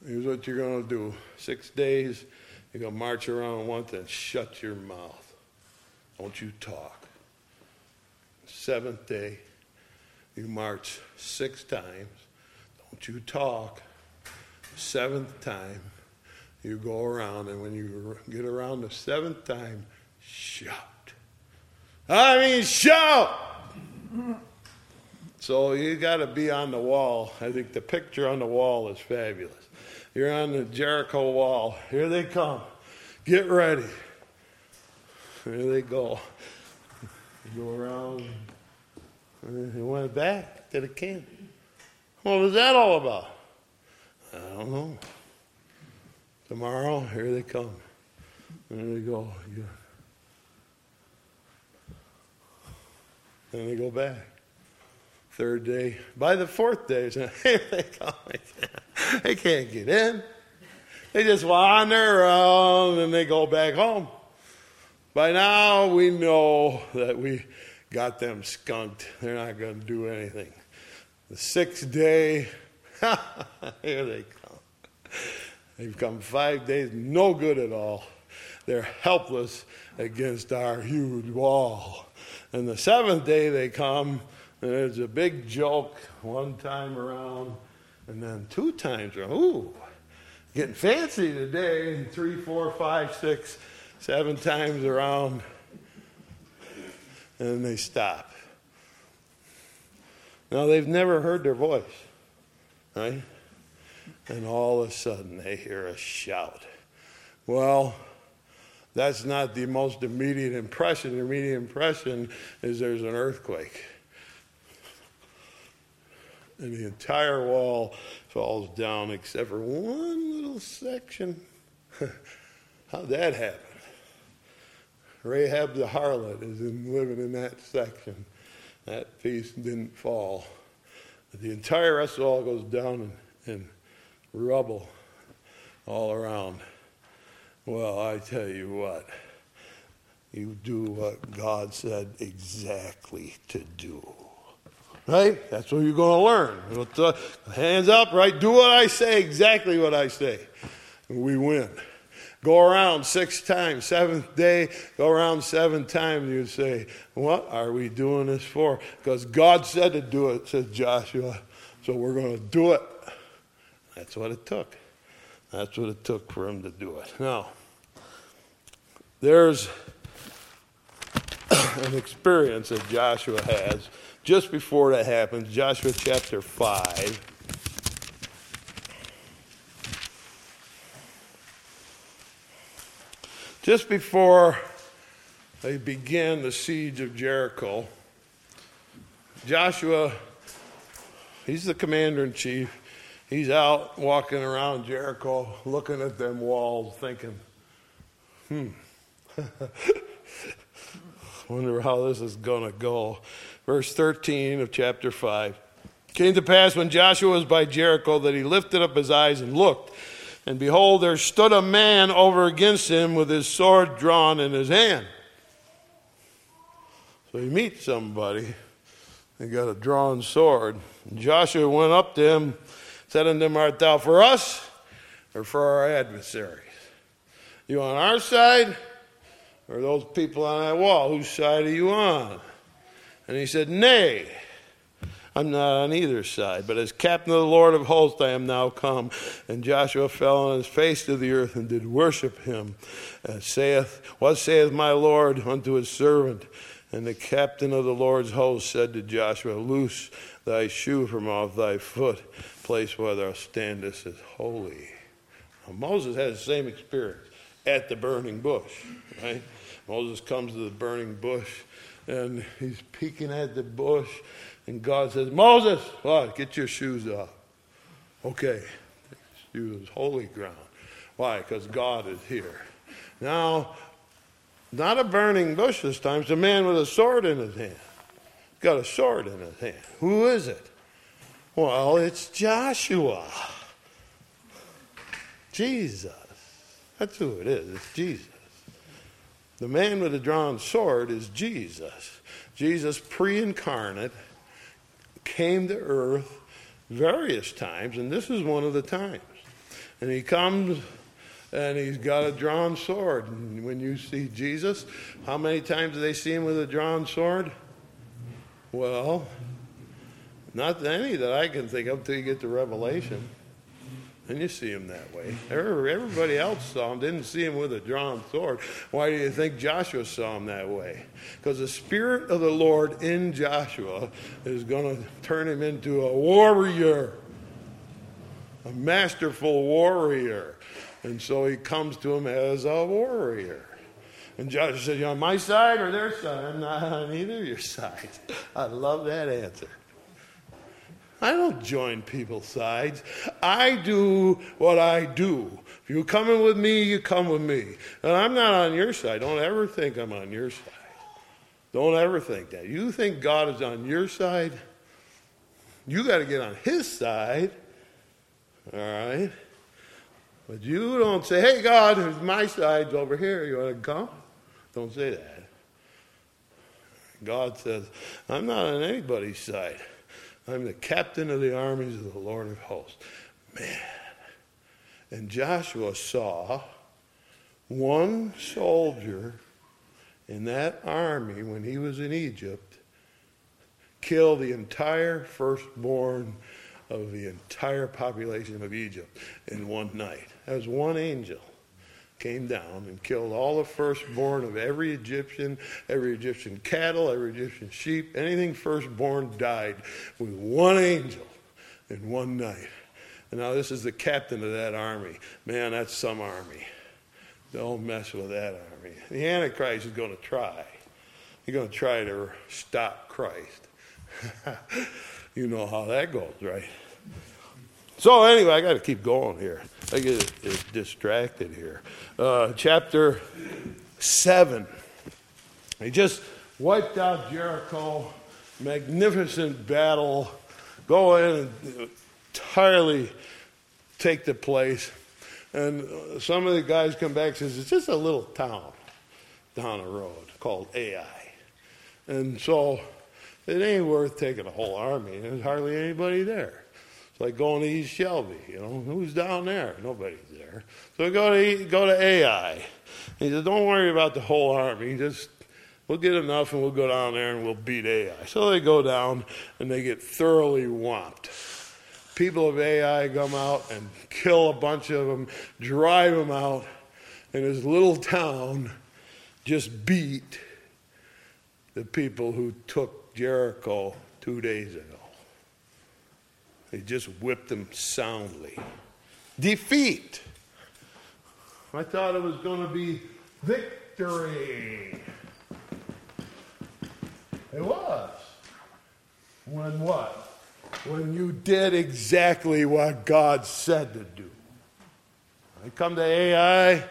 Speaker 1: here's what you're going to do. Six days, you're going to march around once and shut your mouth. Don't you talk. Seventh day, you march six times. Don't you talk. Seventh time, you go around, and when you get around the seventh time, shout. I mean, shout! So you got to be on the wall. I think the picture on the wall is fabulous. You're on the Jericho wall. Here they come. Get ready. Here they go. You go around. He went back to the camp. What was that all about? I don't know. Tomorrow, here they come. There they go. Then they go back. Third day. By the fourth day, here they come. They can't get in. They just wander around and they go back home. By now, we know that we got them skunked. They're not going to do anything. The sixth day, here they come. They've come five days, no good at all. They're helpless against our huge wall. And the seventh day they come, and there's a big joke one time around, and then two times around. Ooh, getting fancy today. Three, four, five, six, seven times around, and then they stop. Now they've never heard their voice, right? And all of a sudden they hear a shout. Well, that's not the most immediate impression. The immediate impression is there's an earthquake. And the entire wall falls down except for one little section. How'd that happen? Rahab the harlot is in, living in that section. That piece didn't fall. The entire rest of the wall goes down in, in rubble all around. Well, I tell you what, you do what God said exactly to do. Right? That's what you're going to learn. Hands up, right? Do what I say, exactly what I say. And we win. Go around six times, seventh day, go around seven times, you say, What are we doing this for? Because God said to do it, says Joshua, so we're going to do it. That's what it took. That's what it took for him to do it. Now, there's an experience that Joshua has just before that happens. Joshua chapter 5. Just before they began the siege of Jericho, Joshua, he's the commander in chief he's out walking around Jericho looking at them walls thinking, hmm, wonder how this is going to go. Verse 13 of chapter 5. Came to pass when Joshua was by Jericho that he lifted up his eyes and looked, and behold, there stood a man over against him with his sword drawn in his hand. So he meets somebody, he got a drawn sword. And Joshua went up to him said unto them, Art thou for us or for our adversaries? You on our side or those people on that wall? Whose side are you on? And he said, Nay, I'm not on either side, but as captain of the Lord of hosts I am now come. And Joshua fell on his face to the earth and did worship him. As saith, What saith my Lord unto his servant? And the captain of the Lord's host said to Joshua, Loose thy shoe from off thy foot place where thou standest is holy. Now, Moses had the same experience at the burning bush, right? Moses comes to the burning bush and he's peeking at the bush, and God says, Moses, what? Get your shoes off. Okay, shoes holy ground. Why? Because God is here. Now, not a burning bush this time, it's a man with a sword in his hand. got a sword in his hand. Who is it? Well, it's Joshua. Jesus. That's who it is. It's Jesus. The man with the drawn sword is Jesus. Jesus, pre incarnate, came to earth various times, and this is one of the times. And he comes and he's got a drawn sword. And when you see Jesus, how many times do they see him with a drawn sword? Well, not any that I can think of until you get to Revelation. And you see him that way. Everybody else saw him, didn't see him with a drawn sword. Why do you think Joshua saw him that way? Because the Spirit of the Lord in Joshua is going to turn him into a warrior, a masterful warrior. And so he comes to him as a warrior. And Joshua said, You on my side or their side? I'm not on either of your sides. I love that answer. I don't join people's sides. I do what I do. If you're coming with me, you come with me. And I'm not on your side. Don't ever think I'm on your side. Don't ever think that. You think God is on your side? You got to get on his side. All right? But you don't say, hey, God, my side's over here. You want to come? Don't say that. God says, I'm not on anybody's side. I'm the captain of the armies of the Lord of hosts. Man. And Joshua saw one soldier in that army when he was in Egypt kill the entire firstborn of the entire population of Egypt in one night. That was one angel came down and killed all the firstborn of every Egyptian, every Egyptian cattle, every Egyptian sheep, anything firstborn died with one angel in one night. And now this is the captain of that army. Man, that's some army. Don't mess with that army. The Antichrist is going to try. He's going to try to stop Christ. you know how that goes, right? So anyway, I got to keep going here. I get distracted here. Uh, chapter seven. He just wiped out Jericho. Magnificent battle. Go in and entirely take the place. And some of the guys come back and says it's just a little town down the road called Ai. And so it ain't worth taking a whole army. There's hardly anybody there like going to East Shelby. You know, who's down there? Nobody's there. So go to go to Ai. He said, "Don't worry about the whole army. Just we'll get enough, and we'll go down there and we'll beat Ai." So they go down and they get thoroughly whomped. People of Ai come out and kill a bunch of them, drive them out, and this little town just beat the people who took Jericho two days ago. They just whipped them soundly. Defeat. I thought it was going to be victory. It was. When what? When you did exactly what God said to do. I come to Ai,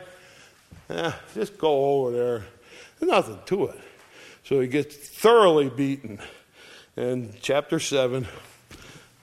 Speaker 1: eh, just go over there. There's nothing to it. So he gets thoroughly beaten. In chapter 7,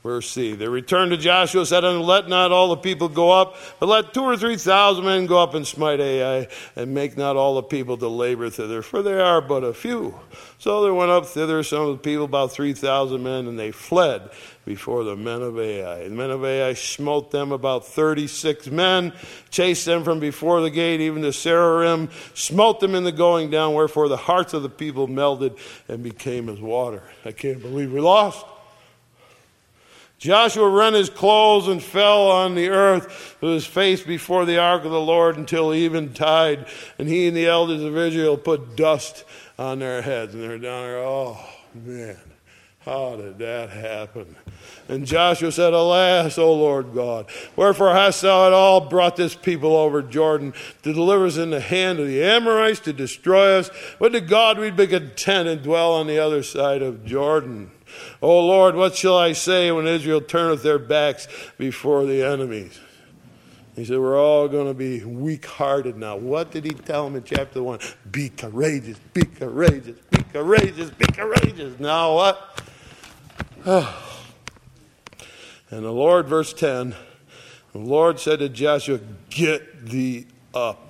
Speaker 1: Verse C. They returned to Joshua, and said, And let not all the people go up, but let two or three thousand men go up and smite Ai, and make not all the people to labor thither, for they are but a few. So they went up thither some of the people, about three thousand men, and they fled before the men of Ai. The men of Ai smote them about thirty six men, chased them from before the gate, even to Saaraim, smote them in the going down, wherefore the hearts of the people melted and became as water. I can't believe we lost. Joshua rent his clothes and fell on the earth with his face before the ark of the Lord until eventide. And he and the elders of Israel put dust on their heads. And they're down there, oh man, how did that happen? And Joshua said, Alas, O Lord God, wherefore hast thou at all brought this people over Jordan to deliver us in the hand of the Amorites to destroy us? Would to God we'd be content and dwell on the other side of Jordan. O Lord, what shall I say when Israel turneth their backs before the enemies? He said, We're all going to be weak hearted now. What did he tell them in chapter 1? Be courageous, be courageous, be courageous, be courageous. Now what? and the Lord, verse 10, the Lord said to Joshua, Get thee up.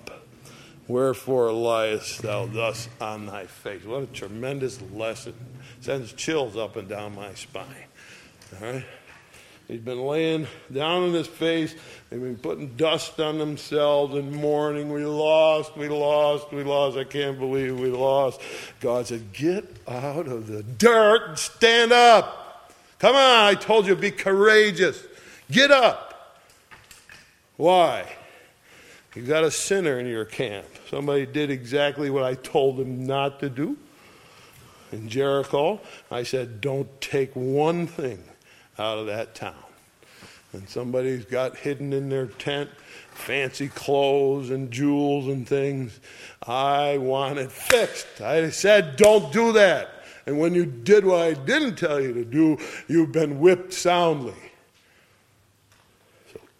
Speaker 1: Wherefore liest thou thus on thy face? What a tremendous lesson. Sends chills up and down my spine. All right? He's been laying down on his face. They've been putting dust on themselves and mourning. We lost, we lost, we lost. I can't believe we lost. God said, Get out of the dirt and stand up. Come on, I told you, be courageous. Get up. Why? You've got a sinner in your camp. Somebody did exactly what I told them not to do. In Jericho, I said, Don't take one thing out of that town. And somebody's got hidden in their tent fancy clothes and jewels and things. I want it fixed. I said, don't do that. And when you did what I didn't tell you to do, you've been whipped soundly.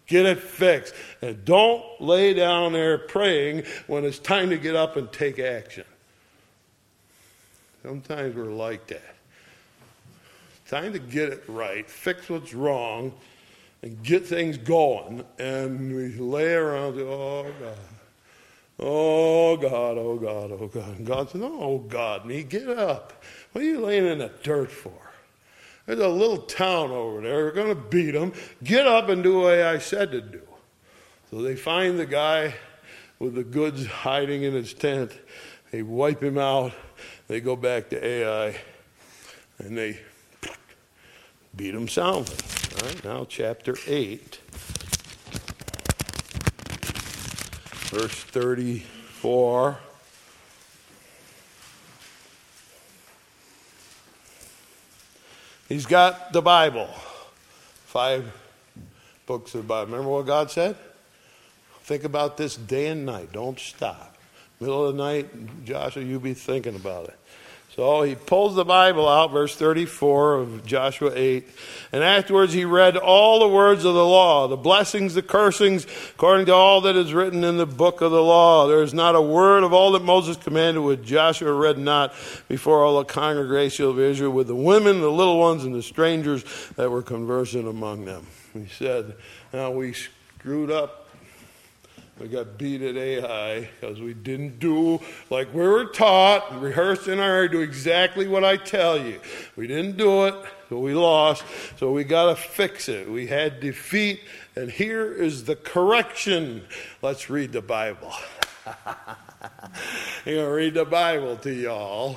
Speaker 1: Get it fixed. And don't lay down there praying when it's time to get up and take action. Sometimes we're like that time to get it right, fix what's wrong, and get things going. And we lay around, oh God, oh God, oh God, oh God. And God says, oh God, me, get up. What are you laying in the dirt for? There's a little town over there. We're going to beat them. Get up and do what I said to do. So they find the guy with the goods hiding in his tent. They wipe him out. They go back to Ai and they beat them soundly. All right, now chapter 8, verse 34. He's got the Bible, five books of the Bible. Remember what God said? Think about this day and night. Don't stop. Middle of the night, Joshua, you be thinking about it. So he pulls the Bible out, verse 34 of Joshua 8. And afterwards he read all the words of the law, the blessings, the cursings, according to all that is written in the book of the law. There is not a word of all that Moses commanded which Joshua read not before all the congregation of Israel, with the women, the little ones, and the strangers that were conversing among them. He said, Now we screwed up we got beat at Ai because we didn't do like we were taught, rehearsed in our do exactly what I tell you. We didn't do it, so we lost. So we got to fix it. We had defeat, and here is the correction. Let's read the Bible. I'm going to read the Bible to y'all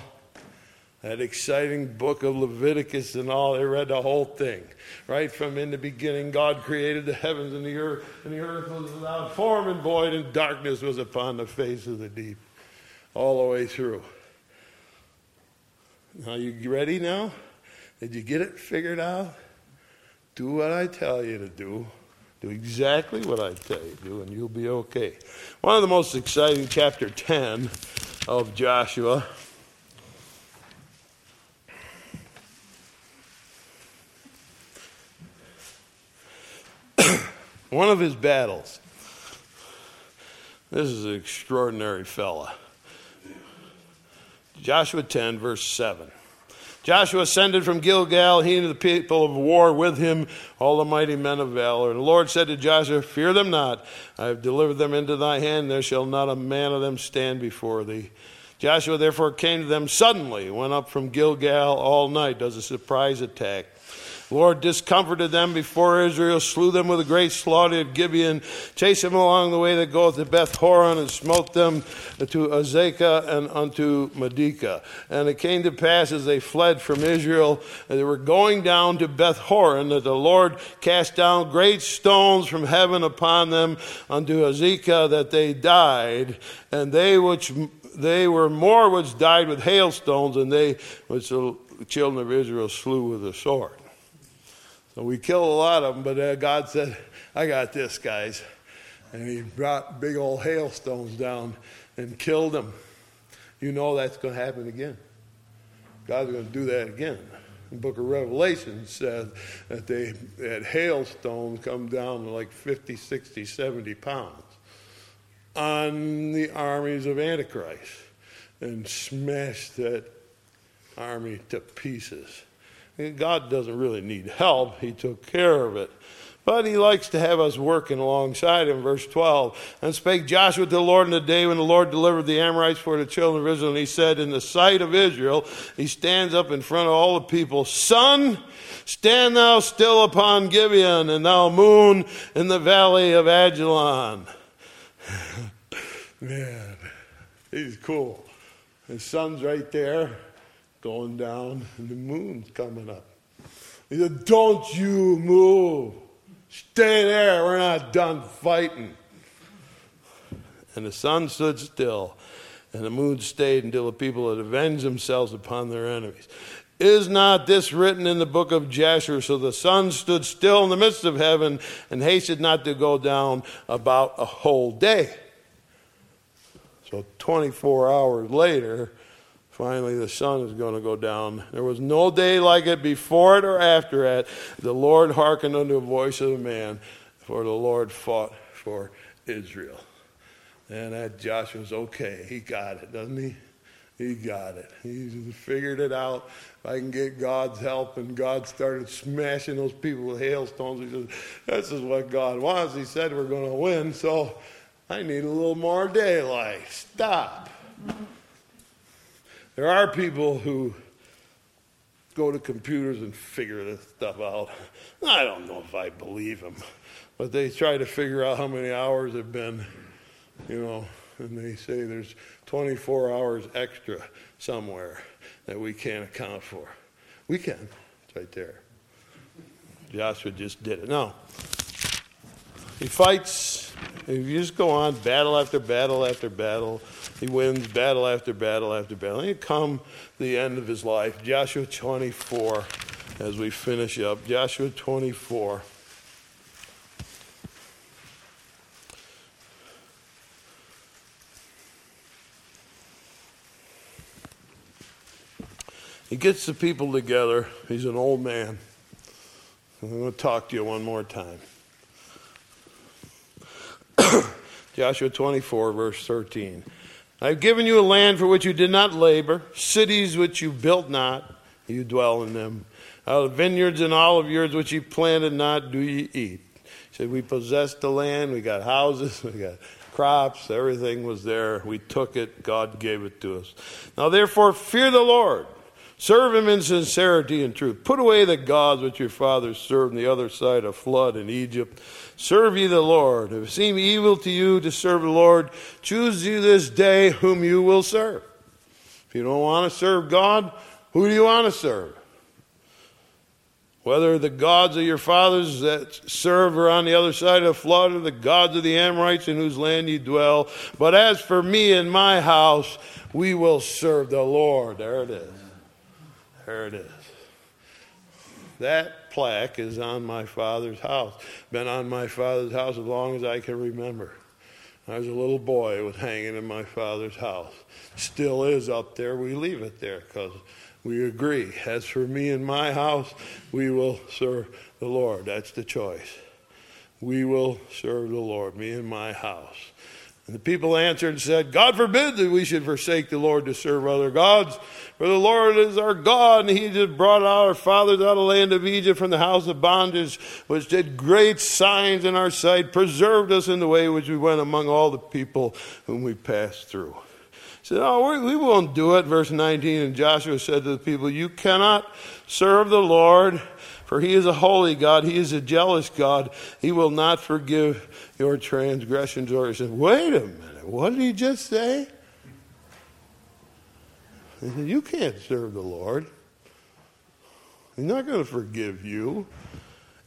Speaker 1: that exciting book of Leviticus and all. They read the whole thing. Right from in the beginning, God created the heavens and the earth, and the earth was without form and void, and darkness was upon the face of the deep. All the way through. Are you ready now? Did you get it figured out? Do what I tell you to do. Do exactly what I tell you to do, and you'll be okay. One of the most exciting, chapter 10 of Joshua one of his battles. This is an extraordinary fella. Joshua 10, verse 7. Joshua ascended from Gilgal, he and the people of war with him, all the mighty men of valor. And the Lord said to Joshua, Fear them not, I have delivered them into thy hand, there shall not a man of them stand before thee. Joshua therefore came to them suddenly, went up from Gilgal all night, does a surprise attack. Lord discomforted them before Israel, slew them with a great slaughter at Gibeon, chased them along the way that goeth to Beth Horon, and smote them to Azekah and unto Makkedah. And it came to pass as they fled from Israel, and they were going down to Beth Horon, that the Lord cast down great stones from heaven upon them unto Azekah, that they died, and they which they were more which died with hailstones, and they which the children of Israel slew with the sword. So we killed a lot of them, but uh, God said, I got this, guys. And he brought big old hailstones down and killed them. You know that's going to happen again. God's going to do that again. The book of Revelation says that they had hailstones come down like 50, 60, 70 pounds on the armies of Antichrist and smashed that army to pieces. God doesn't really need help, He took care of it. But he likes to have us working alongside him. Verse 12. And spake Joshua to the Lord in the day when the Lord delivered the Amorites for the children of Israel. And he said, In the sight of Israel, he stands up in front of all the people, Sun, stand thou still upon Gibeon, and thou moon in the valley of Ajalon. Man, he's cool. The sun's right there going down, and the moon's coming up. He said, Don't you move. Stay there. We're not done fighting. And the sun stood still, and the moon stayed until the people had avenged themselves upon their enemies. Is not this written in the book of Jasher? So the sun stood still in the midst of heaven and hasted not to go down about a whole day. So 24 hours later, Finally, the sun is going to go down. There was no day like it before it or after it. The Lord hearkened unto the voice of a man, for the Lord fought for Israel. And that Joshua's okay. He got it, doesn't he? He got it. He figured it out. If I can get God's help, and God started smashing those people with hailstones. He says, This is what God wants. He said we're going to win, so I need a little more daylight. Stop. There are people who go to computers and figure this stuff out. I don't know if I believe them, but they try to figure out how many hours have been, you know, and they say there's 24 hours extra somewhere that we can't account for. We can. It's right there. Joshua just did it. No. He fights. If you just go on battle after battle after battle, he wins battle after battle after battle. And he come the end of his life. Joshua 24, as we finish up. Joshua 24. He gets the people together. He's an old man. I'm going to talk to you one more time. Joshua 24, verse 13. I have given you a land for which you did not labor, cities which you built not, you dwell in them. Out of vineyards and olive yards which you planted not, do ye eat. He said, We possessed the land, we got houses, we got crops, everything was there. We took it, God gave it to us. Now therefore, fear the Lord. Serve him in sincerity and truth. Put away the gods which your fathers served on the other side of flood in Egypt Serve ye the Lord. If it seem evil to you to serve the Lord, choose you this day whom you will serve. If you don't want to serve God, who do you want to serve? Whether the gods of your fathers that serve are on the other side of the flood, or the gods of the Amorites in whose land you dwell. But as for me and my house, we will serve the Lord. There it is. There it is. That plaque is on my father's house. Been on my father's house as long as I can remember. I was a little boy, it was hanging in my father's house. Still is up there. We leave it there because we agree. As for me and my house, we will serve the Lord. That's the choice. We will serve the Lord, me and my house. And the people answered and said, God forbid that we should forsake the Lord to serve other gods. For the Lord is our God, and He just brought our fathers out of the land of Egypt from the house of bondage, which did great signs in our sight, preserved us in the way which we went among all the people whom we passed through. He said, Oh, we won't do it. Verse 19, and Joshua said to the people, You cannot serve the Lord, for He is a holy God. He is a jealous God. He will not forgive your transgressions. Or said, Wait a minute, what did he just say? He said, You can't serve the Lord. He's not going to forgive you.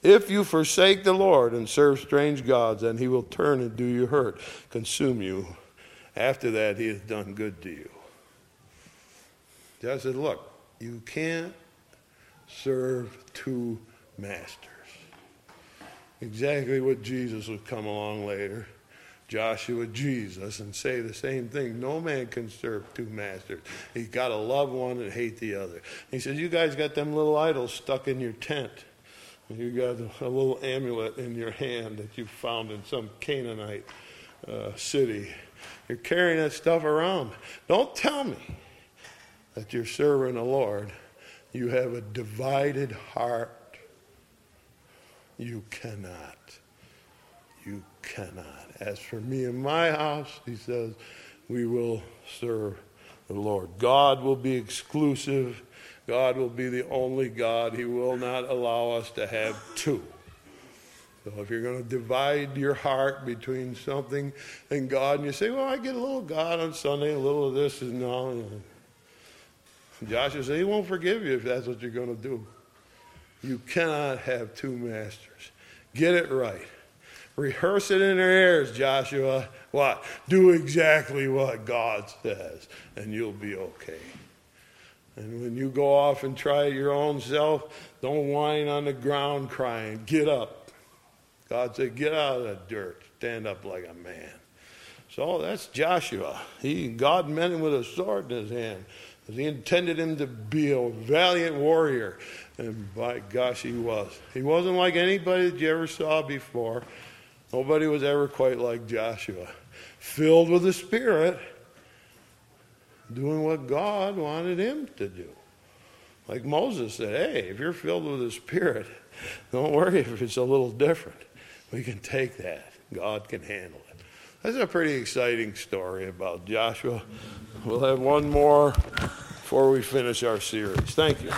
Speaker 1: If you forsake the Lord and serve strange gods, then he will turn and do you hurt, consume you. After that, he has done good to you. God said, Look, you can't serve two masters. Exactly what Jesus would come along later. Joshua Jesus and say the same thing. No man can serve two masters. He's got to love one and hate the other. He says, You guys got them little idols stuck in your tent. You got a little amulet in your hand that you found in some Canaanite uh, city. You're carrying that stuff around. Don't tell me that you're serving the Lord, you have a divided heart. You cannot. You cannot. As for me and my house, he says, we will serve the Lord. God will be exclusive. God will be the only God. He will not allow us to have two. So if you're going to divide your heart between something and God, and you say, well, I get a little God on Sunday, a little of this and all. Joshua said, he won't forgive you if that's what you're going to do. You cannot have two masters. Get it right. Rehearse it in their ears, Joshua. What? Do exactly what God says, and you'll be okay. And when you go off and try it your own self, don't whine on the ground crying. Get up. God said, Get out of the dirt. Stand up like a man. So that's Joshua. He, God met him with a sword in his hand. He intended him to be a valiant warrior. And by gosh, he was. He wasn't like anybody that you ever saw before. Nobody was ever quite like Joshua. Filled with the Spirit, doing what God wanted him to do. Like Moses said, hey, if you're filled with the Spirit, don't worry if it's a little different. We can take that. God can handle it. That's a pretty exciting story about Joshua. We'll have one more before we finish our series. Thank you.